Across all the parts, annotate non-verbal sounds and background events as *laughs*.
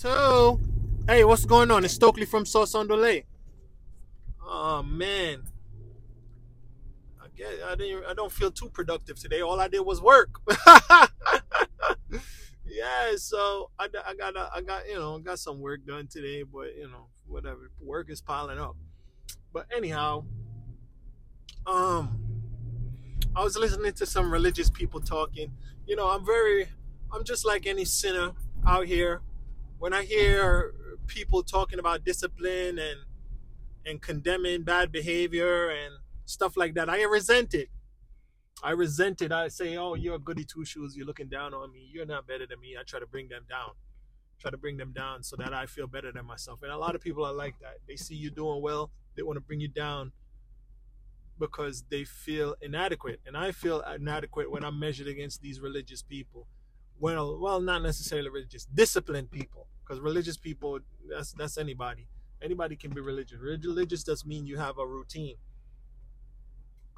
Two. Hey, what's going on? It's Stokely from Sauce on Delay. Oh man. I guess I didn't I don't feel too productive today. All I did was work. *laughs* yeah, so I, I got I got you know got some work done today, but you know whatever work is piling up. But anyhow, um, I was listening to some religious people talking. You know, I'm very I'm just like any sinner out here. When I hear people talking about discipline and and condemning bad behavior and stuff like that, I resent it. I resent it. I say, "Oh, you're a goody two shoes. You're looking down on me. You're not better than me." I try to bring them down, try to bring them down so that I feel better than myself. And a lot of people are like that. They see you doing well, they want to bring you down because they feel inadequate. And I feel inadequate when I'm measured against these religious people. Well, well, not necessarily religious, disciplined people. Because religious people, that's that's anybody. Anybody can be religious. Religious does mean you have a routine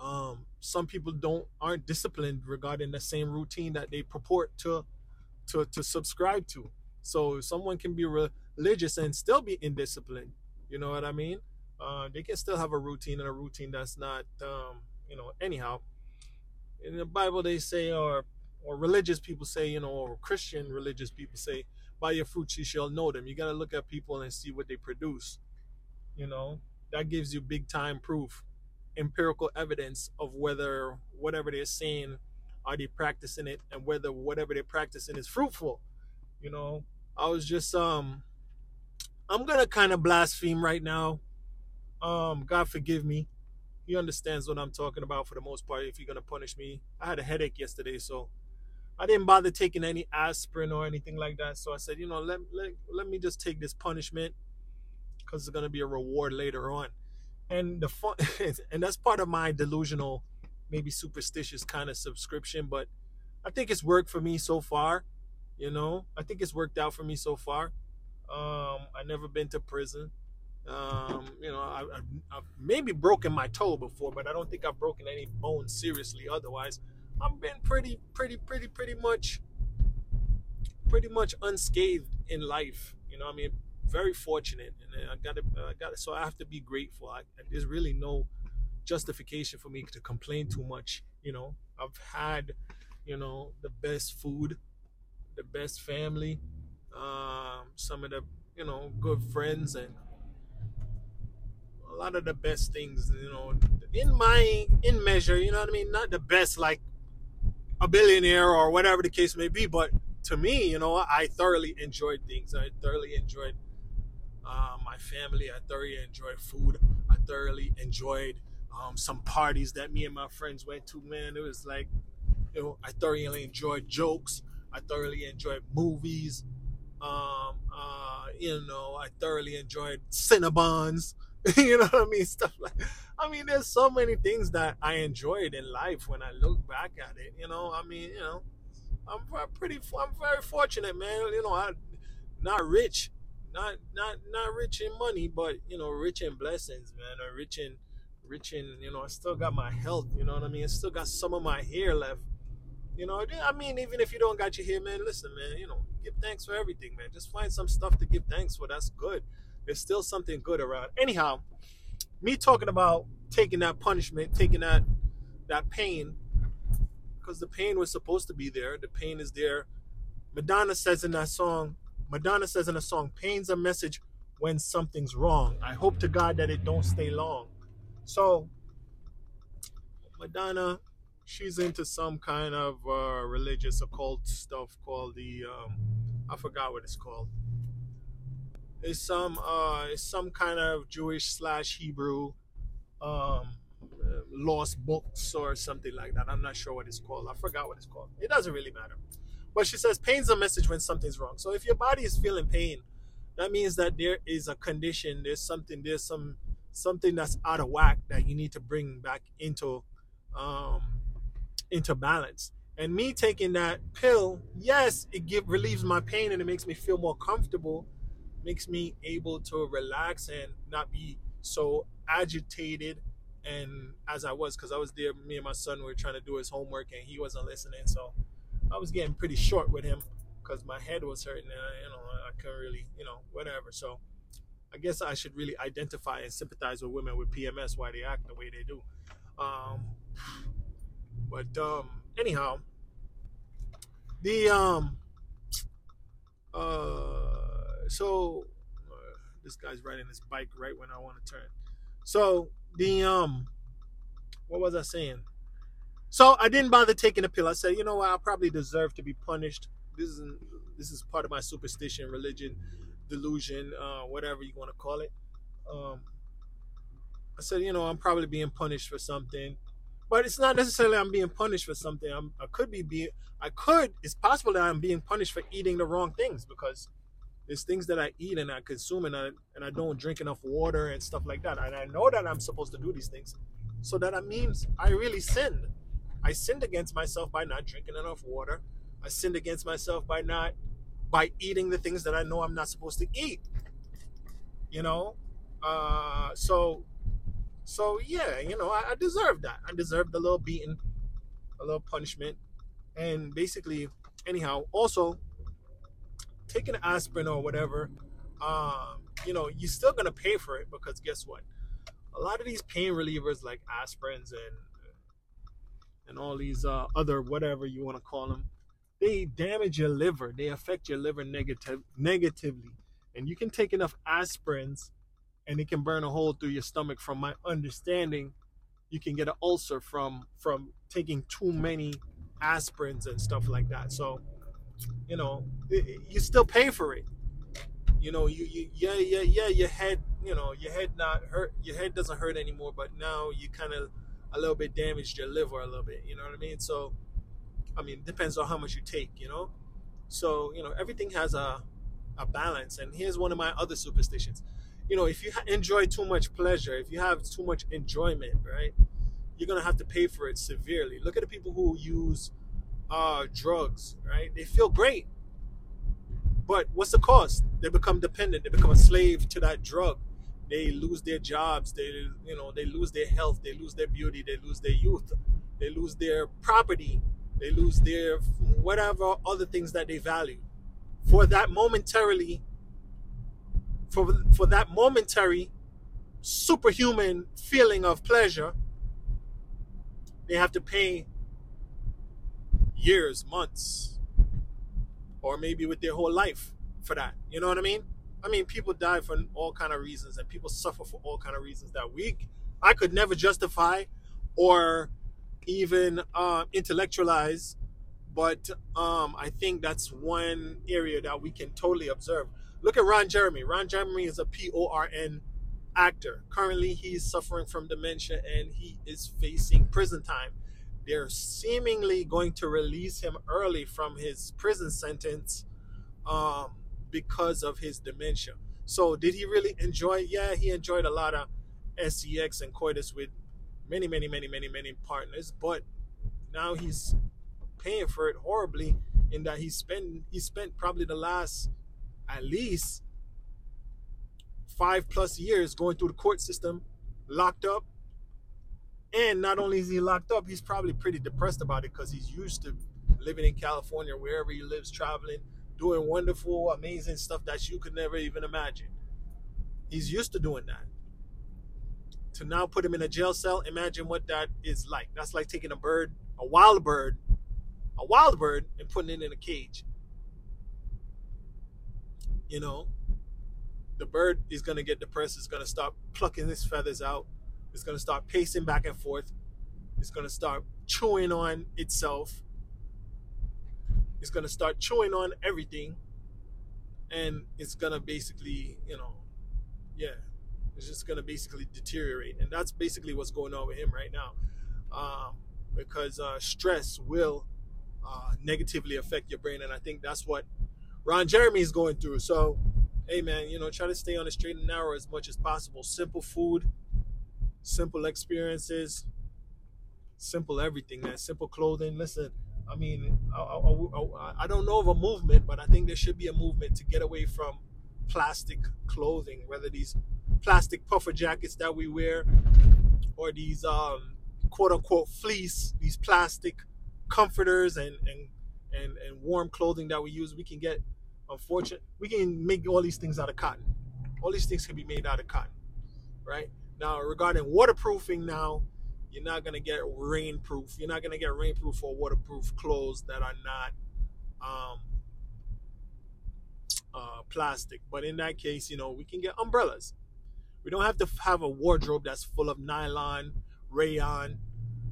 um, some people don't aren't disciplined regarding the same routine that they purport to to to subscribe to. So someone can be religious and still be indisciplined. You know what I mean? Uh, they can still have a routine and a routine that's not, um, you know. Anyhow, in the Bible they say, or or religious people say, you know, or Christian religious people say, by your fruits you shall know them. You got to look at people and see what they produce. You know, that gives you big time proof empirical evidence of whether whatever they're saying are they practicing it and whether whatever they're practicing is fruitful you know i was just um i'm gonna kind of blaspheme right now um god forgive me he understands what i'm talking about for the most part if you're gonna punish me i had a headache yesterday so i didn't bother taking any aspirin or anything like that so i said you know let, let, let me just take this punishment because it's gonna be a reward later on. And the fun *laughs* and that's part of my delusional maybe superstitious kind of subscription but i think it's worked for me so far you know? I think it's worked out for me so far. Um i never been to prison. Um you know I, have maybe broken my toe before but i don't think i've broken any bones seriously otherwise i've been pretty pretty pretty pretty much pretty much unscathed in life you know i mean very fortunate, and I got to, I got so I have to be grateful. I, there's really no justification for me to complain too much. You know, I've had, you know, the best food, the best family, um, some of the, you know, good friends, and a lot of the best things. You know, in my in measure. You know what I mean? Not the best like a billionaire or whatever the case may be, but to me, you know, I thoroughly enjoyed things. I thoroughly enjoyed uh, my family. I thoroughly enjoyed food. I thoroughly enjoyed um, some parties that me and my friends went to. Man, it was like, you know, I thoroughly enjoyed jokes. I thoroughly enjoyed movies. Um, uh, you know, I thoroughly enjoyed Cinnabons. *laughs* you know what I mean? Stuff like, I mean, there's so many things that I enjoyed in life when I look back at it. You know, I mean, you know, I'm pretty, I'm very fortunate, man. You know, I not rich, not not not rich in money, but you know, rich in blessings, man. Or rich in rich in you know, I still got my health. You know what I mean? I still got some of my hair left. You know, I mean, even if you don't got your hair, man, listen, man. You know, give thanks for everything, man. Just find some stuff to give thanks for. That's good. There's still something good around. Anyhow, me talking about taking that punishment, taking that that pain, because the pain was supposed to be there. The pain is there. Madonna says in that song, Madonna says in a song, pain's a message when something's wrong. I hope to God that it don't stay long. So, Madonna, she's into some kind of uh, religious occult stuff called the, um, I forgot what it's called. It's some, uh, it's some kind of Jewish slash Hebrew um, lost books or something like that. I'm not sure what it's called. I forgot what it's called. It doesn't really matter. But she says pain's a message when something's wrong. So if your body is feeling pain, that means that there is a condition, there's something, there's some something that's out of whack that you need to bring back into um into balance. And me taking that pill, yes, it give relieves my pain and it makes me feel more comfortable, makes me able to relax and not be so agitated and as I was because I was there me and my son were trying to do his homework and he wasn't listening so I was getting pretty short with him because my head was hurting. And, you know, I can really, you know, whatever. So I guess I should really identify and sympathize with women with PMS why they act the way they do. Um, but um, anyhow, the um, uh, so uh, this guy's riding his bike right when I want to turn. So the um, what was I saying? So I didn't bother taking a pill. I said, you know what, I probably deserve to be punished. This is this is part of my superstition, religion, delusion, uh, whatever you want to call it. Um, I said, you know, I'm probably being punished for something, but it's not necessarily I'm being punished for something. I'm, I could be being, I could. It's possible that I'm being punished for eating the wrong things because there's things that I eat and I consume and I and I don't drink enough water and stuff like that. And I know that I'm supposed to do these things, so that means I really sinned. I sinned against myself by not drinking enough water. I sinned against myself by not by eating the things that I know I'm not supposed to eat. You know, uh, so so yeah, you know, I, I deserve that. I deserved a little beating, a little punishment, and basically, anyhow, also taking aspirin or whatever, um, you know, you're still gonna pay for it because guess what? A lot of these pain relievers like aspirins and and all these uh, other whatever you want to call them, they damage your liver. They affect your liver negative negatively, and you can take enough aspirins and it can burn a hole through your stomach. From my understanding, you can get an ulcer from from taking too many aspirins and stuff like that. So, you know, you still pay for it. You know, you, you yeah yeah yeah your head you know your head not hurt your head doesn't hurt anymore, but now you kind of a little bit damaged your liver a little bit. You know what I mean? So, I mean, depends on how much you take. You know, so you know everything has a a balance. And here's one of my other superstitions you know, if you enjoy too much pleasure, if you have too much enjoyment, right, you're gonna have to pay for it severely. Look at the people who use uh, drugs, right? They feel great, but what's the cost? They become dependent. They become a slave to that drug. They lose their jobs. They, you know, they lose their health. They lose their beauty. They lose their youth. They lose their property. They lose their whatever other things that they value for that momentarily for for that momentary superhuman feeling of pleasure they have to pay years months or maybe with their whole life for that you know what i mean i mean people die for all kind of reasons and people suffer for all kind of reasons that we i could never justify or even uh, intellectualize but um, i think that's one area that we can totally observe Look at Ron Jeremy. Ron Jeremy is a P O R N actor. Currently, he's suffering from dementia and he is facing prison time. They're seemingly going to release him early from his prison sentence um, because of his dementia. So, did he really enjoy? Yeah, he enjoyed a lot of sex and coitus with many, many, many, many, many partners, but now he's paying for it horribly in that he spent he spent probably the last at least five plus years going through the court system, locked up. And not only is he locked up, he's probably pretty depressed about it because he's used to living in California, wherever he lives, traveling, doing wonderful, amazing stuff that you could never even imagine. He's used to doing that. To now put him in a jail cell, imagine what that is like. That's like taking a bird, a wild bird, a wild bird, and putting it in a cage you know, the bird is going to get depressed. It's going to start plucking his feathers out. It's going to start pacing back and forth. It's going to start chewing on itself. It's going to start chewing on everything. And it's going to basically, you know, yeah, it's just going to basically deteriorate. And that's basically what's going on with him right now. Um, because uh, stress will uh, negatively affect your brain. And I think that's what Ron Jeremy is going through. So, hey man, you know, try to stay on the straight and narrow as much as possible. Simple food, simple experiences, simple everything, man. Simple clothing. Listen, I mean, I, I, I, don't know of a movement, but I think there should be a movement to get away from plastic clothing, whether these plastic puffer jackets that we wear or these um, quote unquote fleece, these plastic comforters and, and and, and warm clothing that we use, we can get unfortunate, we can make all these things out of cotton. All these things can be made out of cotton, right? Now, regarding waterproofing, now you're not gonna get rainproof. You're not gonna get rainproof or waterproof clothes that are not um, uh, plastic. But in that case, you know, we can get umbrellas. We don't have to have a wardrobe that's full of nylon, rayon,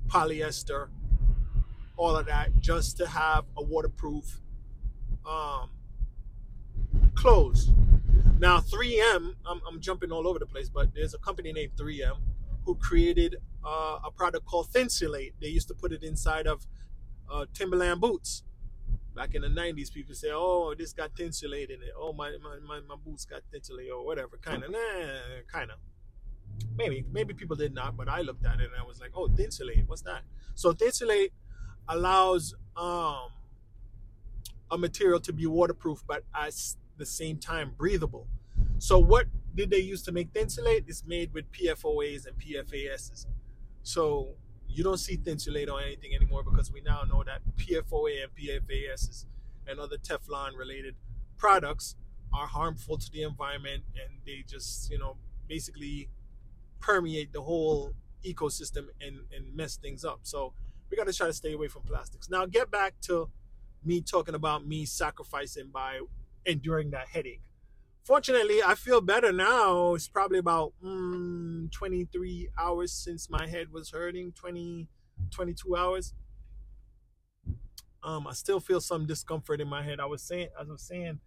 polyester, all of that, just to have a waterproof um, clothes. Now, 3M, I'm, I'm, jumping all over the place, but there's a company named 3M who created uh, a product called Thinsulate. They used to put it inside of uh, Timberland boots. Back in the 90s, people say, oh, this got Thinsulate in it. Oh, my, my, my, my boots got Thinsulate or whatever. Kind of, nah, kind of. Maybe, maybe people did not, but I looked at it and I was like, oh, Thinsulate, what's that? So Thinsulate allows um, a material to be waterproof, but at the same time breathable. So what did they use to make Thinsulate? It's made with PFOAs and PFASs. So you don't see Thinsulate on anything anymore because we now know that PFOA and PFASs and other Teflon related products are harmful to the environment and they just, you know, basically permeate the whole ecosystem and, and mess things up. So we got to try to stay away from plastics. Now, get back to me talking about me sacrificing by enduring that headache. Fortunately, I feel better now. It's probably about mm, 23 hours since my head was hurting, 20, 22 hours. Um, I still feel some discomfort in my head. I was saying, as I was saying,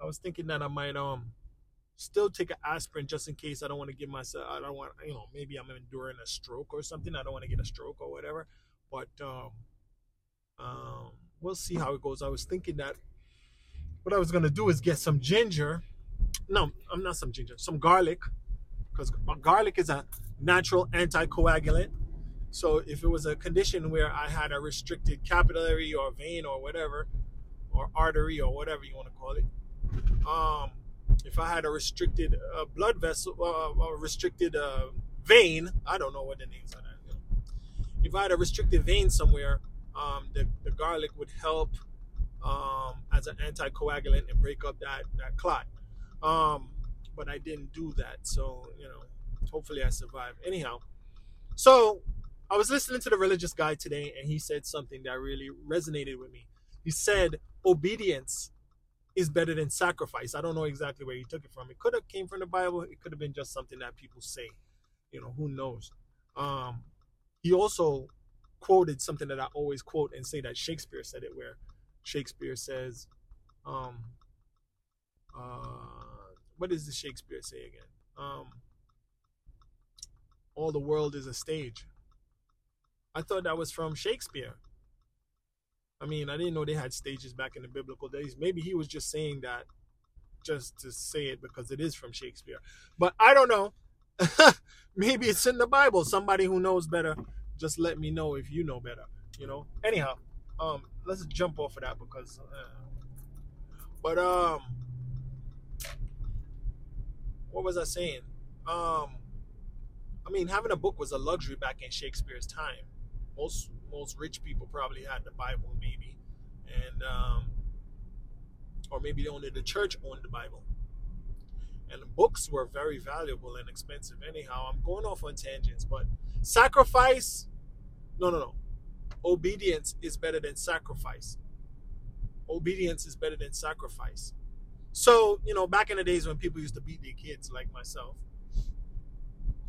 I was thinking that I might um still take an aspirin just in case I don't want to give myself. I don't want, you know, maybe I'm enduring a stroke or something. I don't want to get a stroke or whatever. But um, um, we'll see how it goes. I was thinking that what I was gonna do is get some ginger. No, I'm not some ginger, some garlic, because garlic is a natural anticoagulant. So if it was a condition where I had a restricted capillary or vein or whatever, or artery or whatever you want to call it, um, if I had a restricted uh, blood vessel, uh, a restricted uh, vein, I don't know what the names are. That, you know. If I had a restricted vein somewhere, um, the, the garlic would help um, as an anticoagulant and break up that that clot. Um, but I didn't do that, so you know, hopefully I survived. Anyhow, so I was listening to the religious guy today, and he said something that really resonated with me. He said obedience is better than sacrifice. I don't know exactly where he took it from. It could have came from the Bible. It could have been just something that people say. You know, who knows? Um, he also quoted something that I always quote and say that Shakespeare said it, where Shakespeare says, um, uh, what does the Shakespeare say again? Um, all the world is a stage. I thought that was from Shakespeare. I mean, I didn't know they had stages back in the biblical days. Maybe he was just saying that just to say it because it is from Shakespeare. But I don't know. *laughs* Maybe it's in the Bible. Somebody who knows better, just let me know if you know better. You know. Anyhow, um, let's jump off of that because. Uh, but um, what was I saying? Um, I mean, having a book was a luxury back in Shakespeare's time. Most most rich people probably had the Bible, maybe, and um, or maybe only the church owned the Bible. And books were very valuable and expensive. Anyhow, I'm going off on tangents, but sacrifice, no, no, no obedience is better than sacrifice. Obedience is better than sacrifice. So, you know, back in the days when people used to beat their kids, like myself,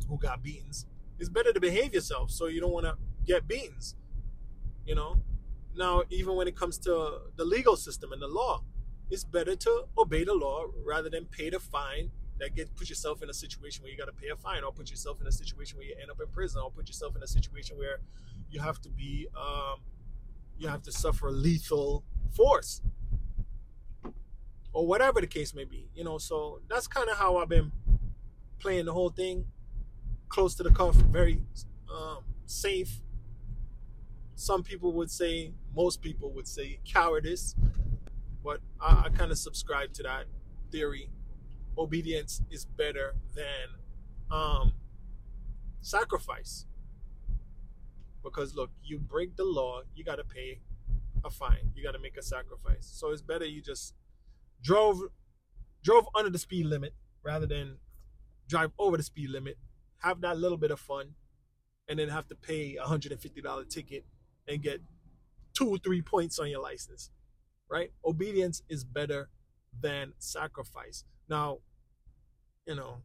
who got beatings, it's better to behave yourself so you don't want to get beatings. You know? Now, even when it comes to the legal system and the law, it's better to obey the law rather than pay the fine that get put yourself in a situation where you got to pay a fine, or put yourself in a situation where you end up in prison, or put yourself in a situation where you have to be um, you have to suffer lethal force or whatever the case may be you know? So that's kind of how i've been playing the whole thing close to the cuff very um, safe. Some people would say most people would say cowardice but i, I kind of subscribe to that theory. Obedience is better than um, sacrifice because look, you break the law, you got to pay a fine. You got to make a sacrifice. So it's better you just drove drove under the speed limit rather than drive over the speed limit, have that little bit of fun, and then have to pay a hundred and fifty dollar ticket and get two or three points on your license. Right? Obedience is better than sacrifice. Now, you know,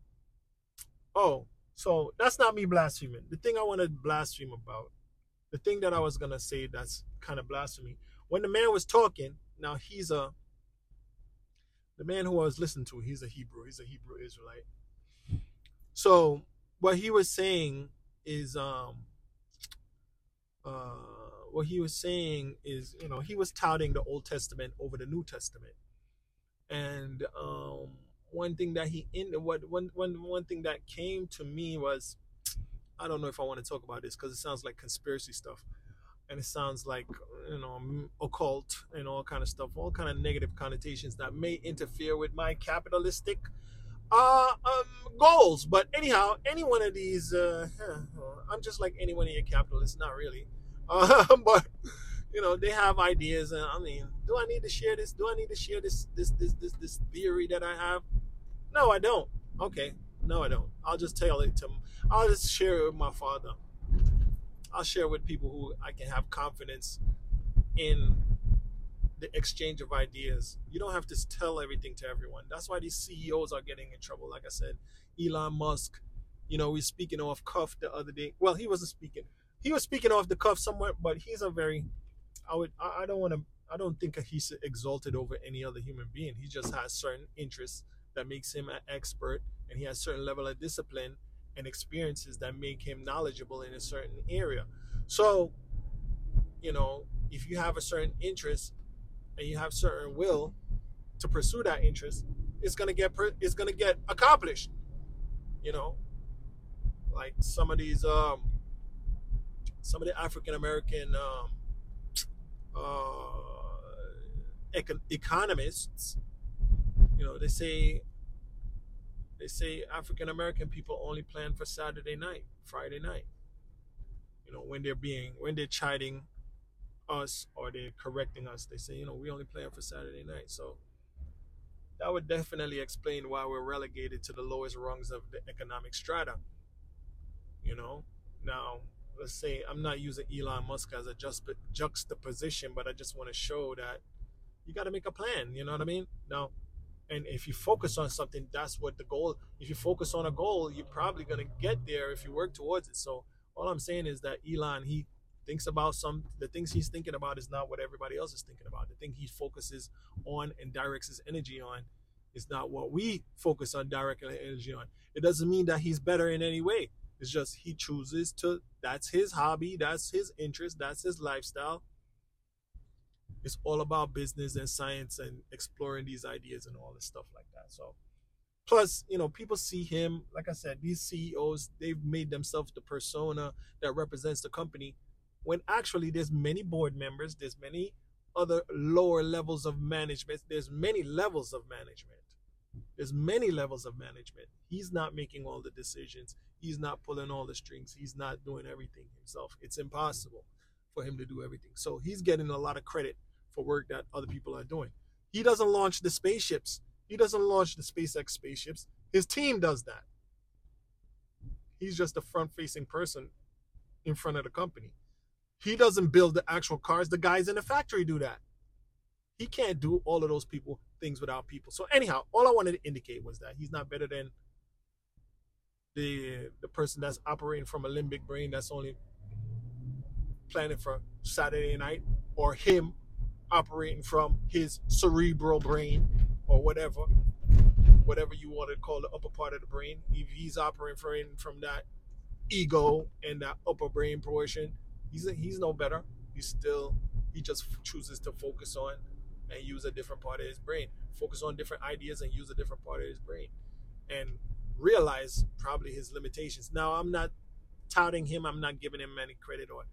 oh, so that's not me blaspheming. The thing I want to blaspheme about, the thing that I was gonna say that's kind of blasphemy. When the man was talking, now he's a the man who I was listening to, he's a Hebrew, he's a Hebrew Israelite. So what he was saying is um uh what he was saying is, you know, he was touting the Old Testament over the New Testament. And um one thing that he in what one one one thing that came to me was I don't know if I want to talk about this because it sounds like conspiracy stuff. And it sounds like you know occult and all kind of stuff all kind of negative connotations that may interfere with my capitalistic uh, um, goals. But anyhow any one of these uh, i'm just like any one of your capitalists not really. *laughs* Uh, but you know they have ideas and i mean do i need to share this? Do i need to share this this this this, this theory that i have? No i don't. Okay. No i don't. I'll just tell it to i'll just share it with my father I'll share with people who I can have confidence in the exchange of ideas. You don't have to tell everything to everyone. That's why these CEOs are getting in trouble. Like I said, Elon Musk, you know, he's speaking off cuff the other day. Well, he wasn't speaking. He was speaking off the cuff somewhat, but he's a very, I would, I don't want to, I don't think he's exalted over any other human being. He just has certain interests that makes him an expert, and he has certain level of discipline and experiences that make him knowledgeable in a certain area. So, you know, if you have a certain interest and you have certain will to pursue that interest, it's gonna get it's gonna get accomplished. You know, like some of these um, some of the African American um, uh, econ- economists, you know, they say they say African American people only plan for Saturday night, Friday night. You know, when they're being when they're chiding us or they're correcting us, they say, you know, we only plan for Saturday night. So that would definitely explain why we're relegated to the lowest rungs of the economic strata. You know, now let's say I'm not using Elon Musk as a just juxtaposition, but I just want to show that you got to make a plan. You know what I mean? Now, and if you focus on something that's what the goal if you focus on a goal you're probably going to get there if you work towards it. So all i'm saying is that elon he thinks about some the things he's thinking about is not what everybody else is thinking about. The thing he focuses on and directs his energy on is not what we focus on directing energy on. It doesn't mean that he's better in any way. It's just he chooses to that's his hobby that's his interest that's his lifestyle it's all about business and science and exploring these ideas and all this stuff like that. So, plus, you know, people see him, like I said, these CEOs, they've made themselves the persona that represents the company when actually there's many board members, there's many other lower levels of management, there's many levels of management. There's many levels of management. He's not making all the decisions. He's not pulling all the strings. He's not doing everything himself. It's impossible for him to do everything. So he's getting a lot of credit for work that other people are doing. He doesn't launch the spaceships. He doesn't launch the SpaceX spaceships. His team does that. He's just a front facing person in front of the company. He doesn't build the actual cars. The guys in the factory do that. He can't do all of those people things without people. So anyhow, all I wanted to indicate was that he's not better than the the person that's operating from a limbic brain that's only planning for Saturday night or him operating from his cerebral brain or whatever, whatever you want to call the upper part of the brain. If he's operating from from that ego and that upper brain portion, he's he's no better. He's still he just chooses to focus on and use a different part of his brain, focus on different ideas and use a different part of his brain, and realize probably his limitations. Now I'm not touting him. I'm not giving him any credit or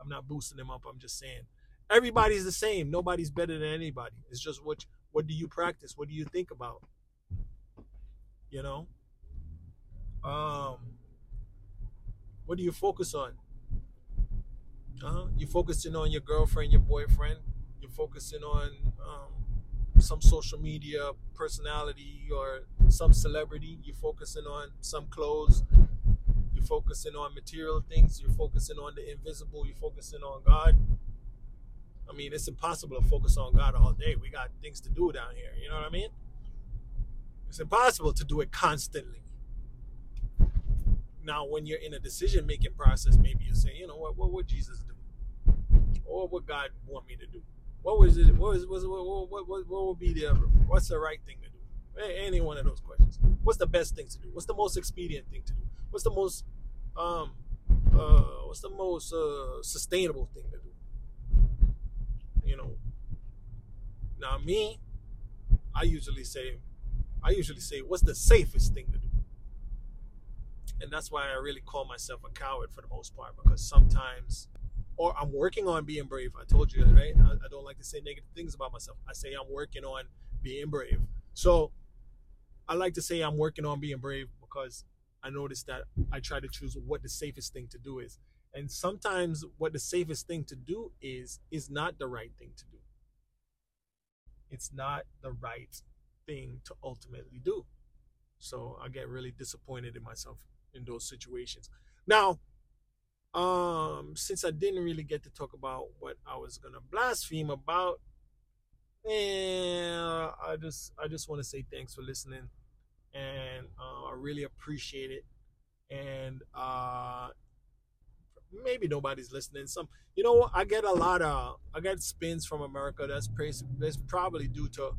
I'm not boosting him up. I'm just saying everybody's the same. Nobody's better than anybody. It's just what what do you practice? What do you think about? You know? Um what do you focus on? Uh, you focusing on your girlfriend, your boyfriend. You're focusing on um, some social media personality or some celebrity. You're focusing on some clothes. You're focusing on material things. You're focusing on the invisible. You're focusing on God. I mean, it's impossible to focus on God all day. We got things to do down here. You know what I mean? It's impossible to do it constantly. Now, when you're in a decision making process, maybe you say, you know what, what would Jesus do? Or what would God want me to do? What was it? What was, was what, what, what, what would be the what's the right thing to do? Any one of those questions. What's the best thing to do? What's the most expedient thing to do? What's the most um uh what's the most uh sustainable thing to do? You know. Now me, I usually say I usually say what's the safest thing to do? And that's why I really call myself a coward for the most part because sometimes or I'm working on being brave. I told you, right? I, I don't like to say negative things about myself. I say I'm working on being brave. So I like to say I'm working on being brave because I noticed that I try to choose what the safest thing to do is. And sometimes what the safest thing to do is is not the right thing to do. It's not the right thing to ultimately do. So I get really disappointed in myself in those situations. Now, um, since I didn't really get to talk about what I was gonna blaspheme about, and I just I just want to say thanks for listening, and uh, I really appreciate it. And uh, maybe nobody's listening. Some, you know. I get a lot of I get spins from America. That's praise. That's probably due to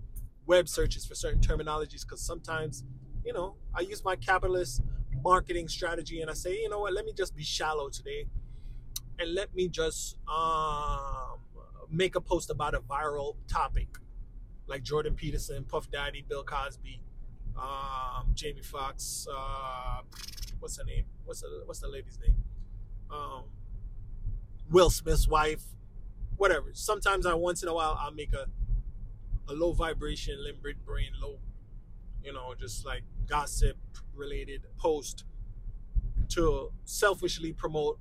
web searches for certain terminologies. Because sometimes, you know, I use my capitalist marketing strategy and I say, you know what, let me just be shallow today and let me just um, make a post about a viral topic like Jordan Peterson, Puff Daddy, Bill Cosby, um, Jamie Foxx, uh, what's her name? What's the what's the lady's name? Um, Will Smith's wife, whatever. Sometimes I once in a while I'll make a a low vibration, limbic brain, low, you know, just like gossip related post to selfishly promote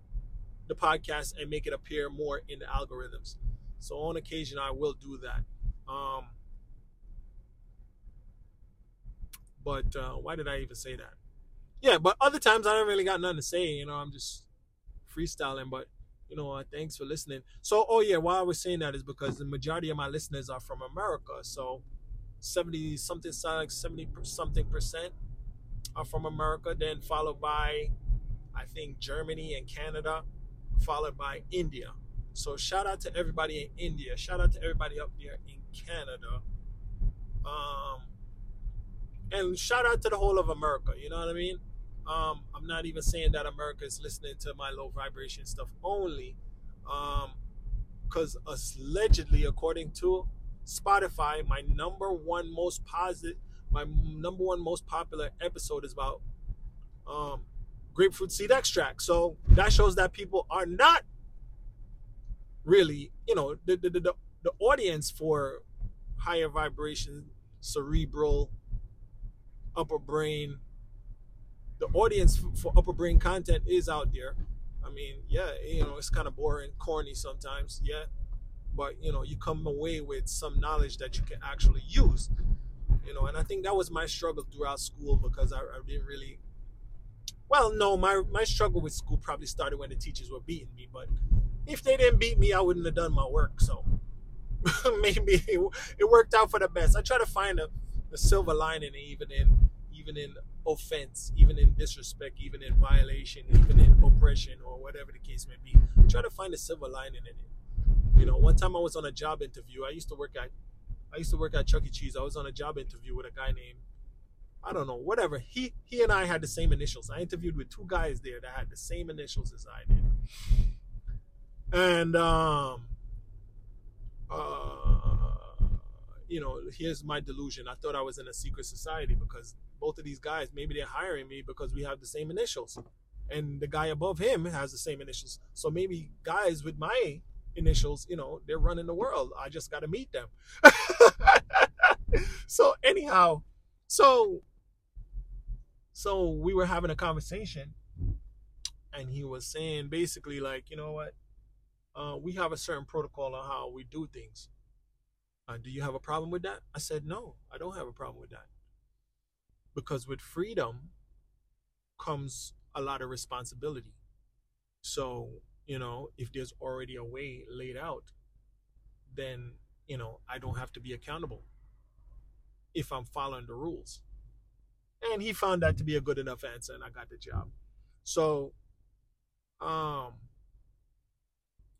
the podcast and make it appear more in the algorithms. So on occasion, I will do that. Um, but uh, why did I even say that? Yeah, but other times I don't really got nothing to say. You know, I'm just freestyling. But you know, thanks for listening. So, oh yeah, why I was saying that is because the majority of my listeners are from America. So 70 something like 70 something percent are from America, then followed by I think Germany and Canada, followed by India. So shout out to everybody in India. Shout out to everybody up there in Canada. Um, and shout out to the whole of America. You know what I mean? Um, I'm not even saying that America is listening to my low vibration stuff only, because um, allegedly, according to Spotify, my number one most positive, my number one most popular episode is about um, grapefruit seed extract. So that shows that people are not really, you know, the the, the, the audience for higher vibration, cerebral, upper brain. The audience for upper brain content is out there. I mean, yeah, you know, it's kind of boring, corny sometimes, yeah but you know you come away with some knowledge that you can actually use you know and i think that was my struggle throughout school because i, I didn't really well no my my struggle with school probably started when the teachers were beating me but if they didn't beat me i wouldn't have done my work so *laughs* maybe it, it, worked out for the best i try to find a, a silver lining even in even in offense even in disrespect even in violation even in oppression or whatever the case may be try to find a silver lining in it you know, one time I was on a job interview. I used to work at I used to work at Chuck E. Cheese. I was on a job interview with a guy named I don't know, whatever. He he and I had the same initials. I interviewed with two guys there that had the same initials as I did. And um uh you know, here's my delusion. I thought I was in a secret society because both of these guys, maybe they're hiring me because we have the same initials. And the guy above him has the same initials. So maybe guys with my initials, you know, they're running the world. I just got to meet them. *laughs* so anyhow, so so we were having a conversation and he was saying basically like, you know what? Uh, we have a certain protocol on how we do things. Uh, do you have a problem with that? I said, no, I don't have a problem with that. Because with freedom comes a lot of responsibility. So, you know, if there's already a way laid out, then, you know, I don't have to be accountable if I'm following the rules. And he found that to be a good enough answer, and I got the job. So, um,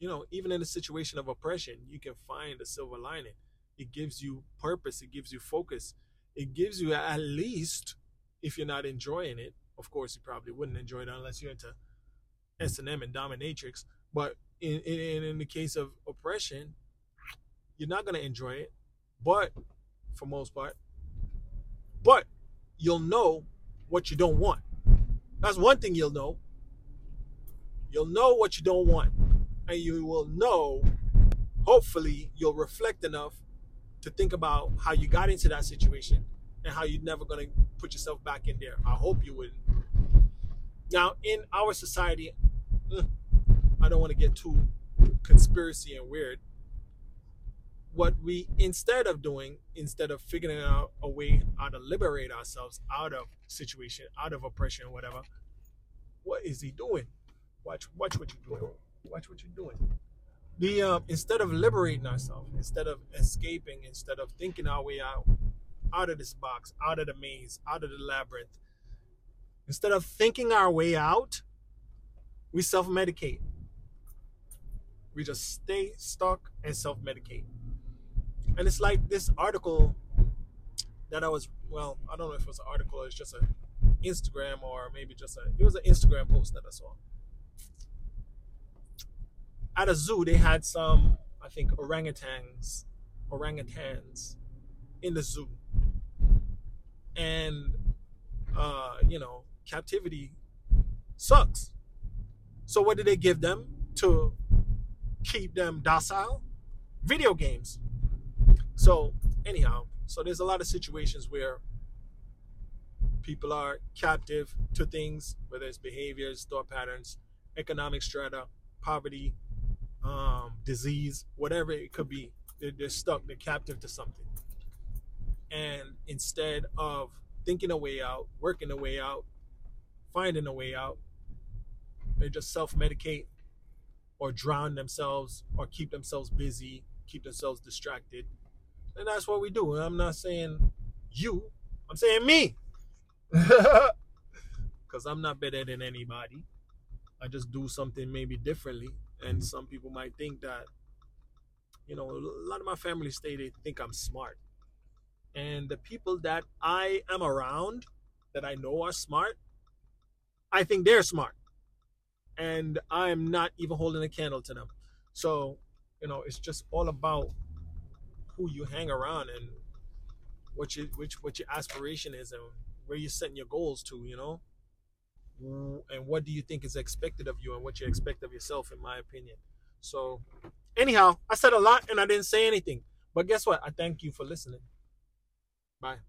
you know, even in a situation of oppression, you can find a silver lining. It gives you purpose, it gives you focus, it gives you at least, if you're not enjoying it, of course, you probably wouldn't enjoy it unless you're into S and M and dominatrix. But in, in in the case of oppression, you're not gonna enjoy it. But for most part, but you'll know what you don't want. That's one thing you'll know. You'll know what you don't want, and you will know. Hopefully, you'll reflect enough to think about how you got into that situation and how you're never going to put yourself back in there. I hope you wouldn't. Now, in our society, mm, I don't want to get too conspiracy and weird. What we, instead of doing, instead of figuring out a way how to liberate ourselves out of situation, out of oppression, whatever, what is he doing? Watch, watch what you're doing. Watch what you're doing. The uh, instead of liberating ourselves, instead of escaping, instead of thinking our way out, out of this box, out of the maze, out of the labyrinth, instead of thinking our way out, we self medicate. We just stay stuck and self medicate. And it's like this article that I was, well, I don't know if it was an article it's just an Instagram or maybe just a, it was an Instagram post that I saw. At a zoo, they had some, I think, orangutans, orangutans in the zoo. And, uh, you know, captivity sucks. So what did they give them to keep them docile? Video games. So anyhow, so there's a lot of situations where people are captive to things, whether it's behaviors, thought patterns, economic strata, poverty, um, disease, whatever it could be. They're, they're stuck, they're captive to something. And instead of thinking a way out, working a way out, finding a way out, they just self medicate or drown themselves or keep themselves busy, keep themselves distracted. And that's what we do. I'm not saying you, I'm saying me. *laughs* Because I'm not better than anybody. I just do something maybe differently. And mm-hmm. some people might think that, you know, a lot of my family stay, they think I'm smart. And the people that I am around that I know are smart, I think they're smart. And I'm not even holding a candle to them. So, you know, it's just all about who you hang around and what you which what your aspiration is and where you're setting your goals to, you know? And what do you think is expected of you and what you expect of yourself, in my opinion. So anyhow, I said a lot and I didn't say anything. But guess what? I thank you for listening. Bye.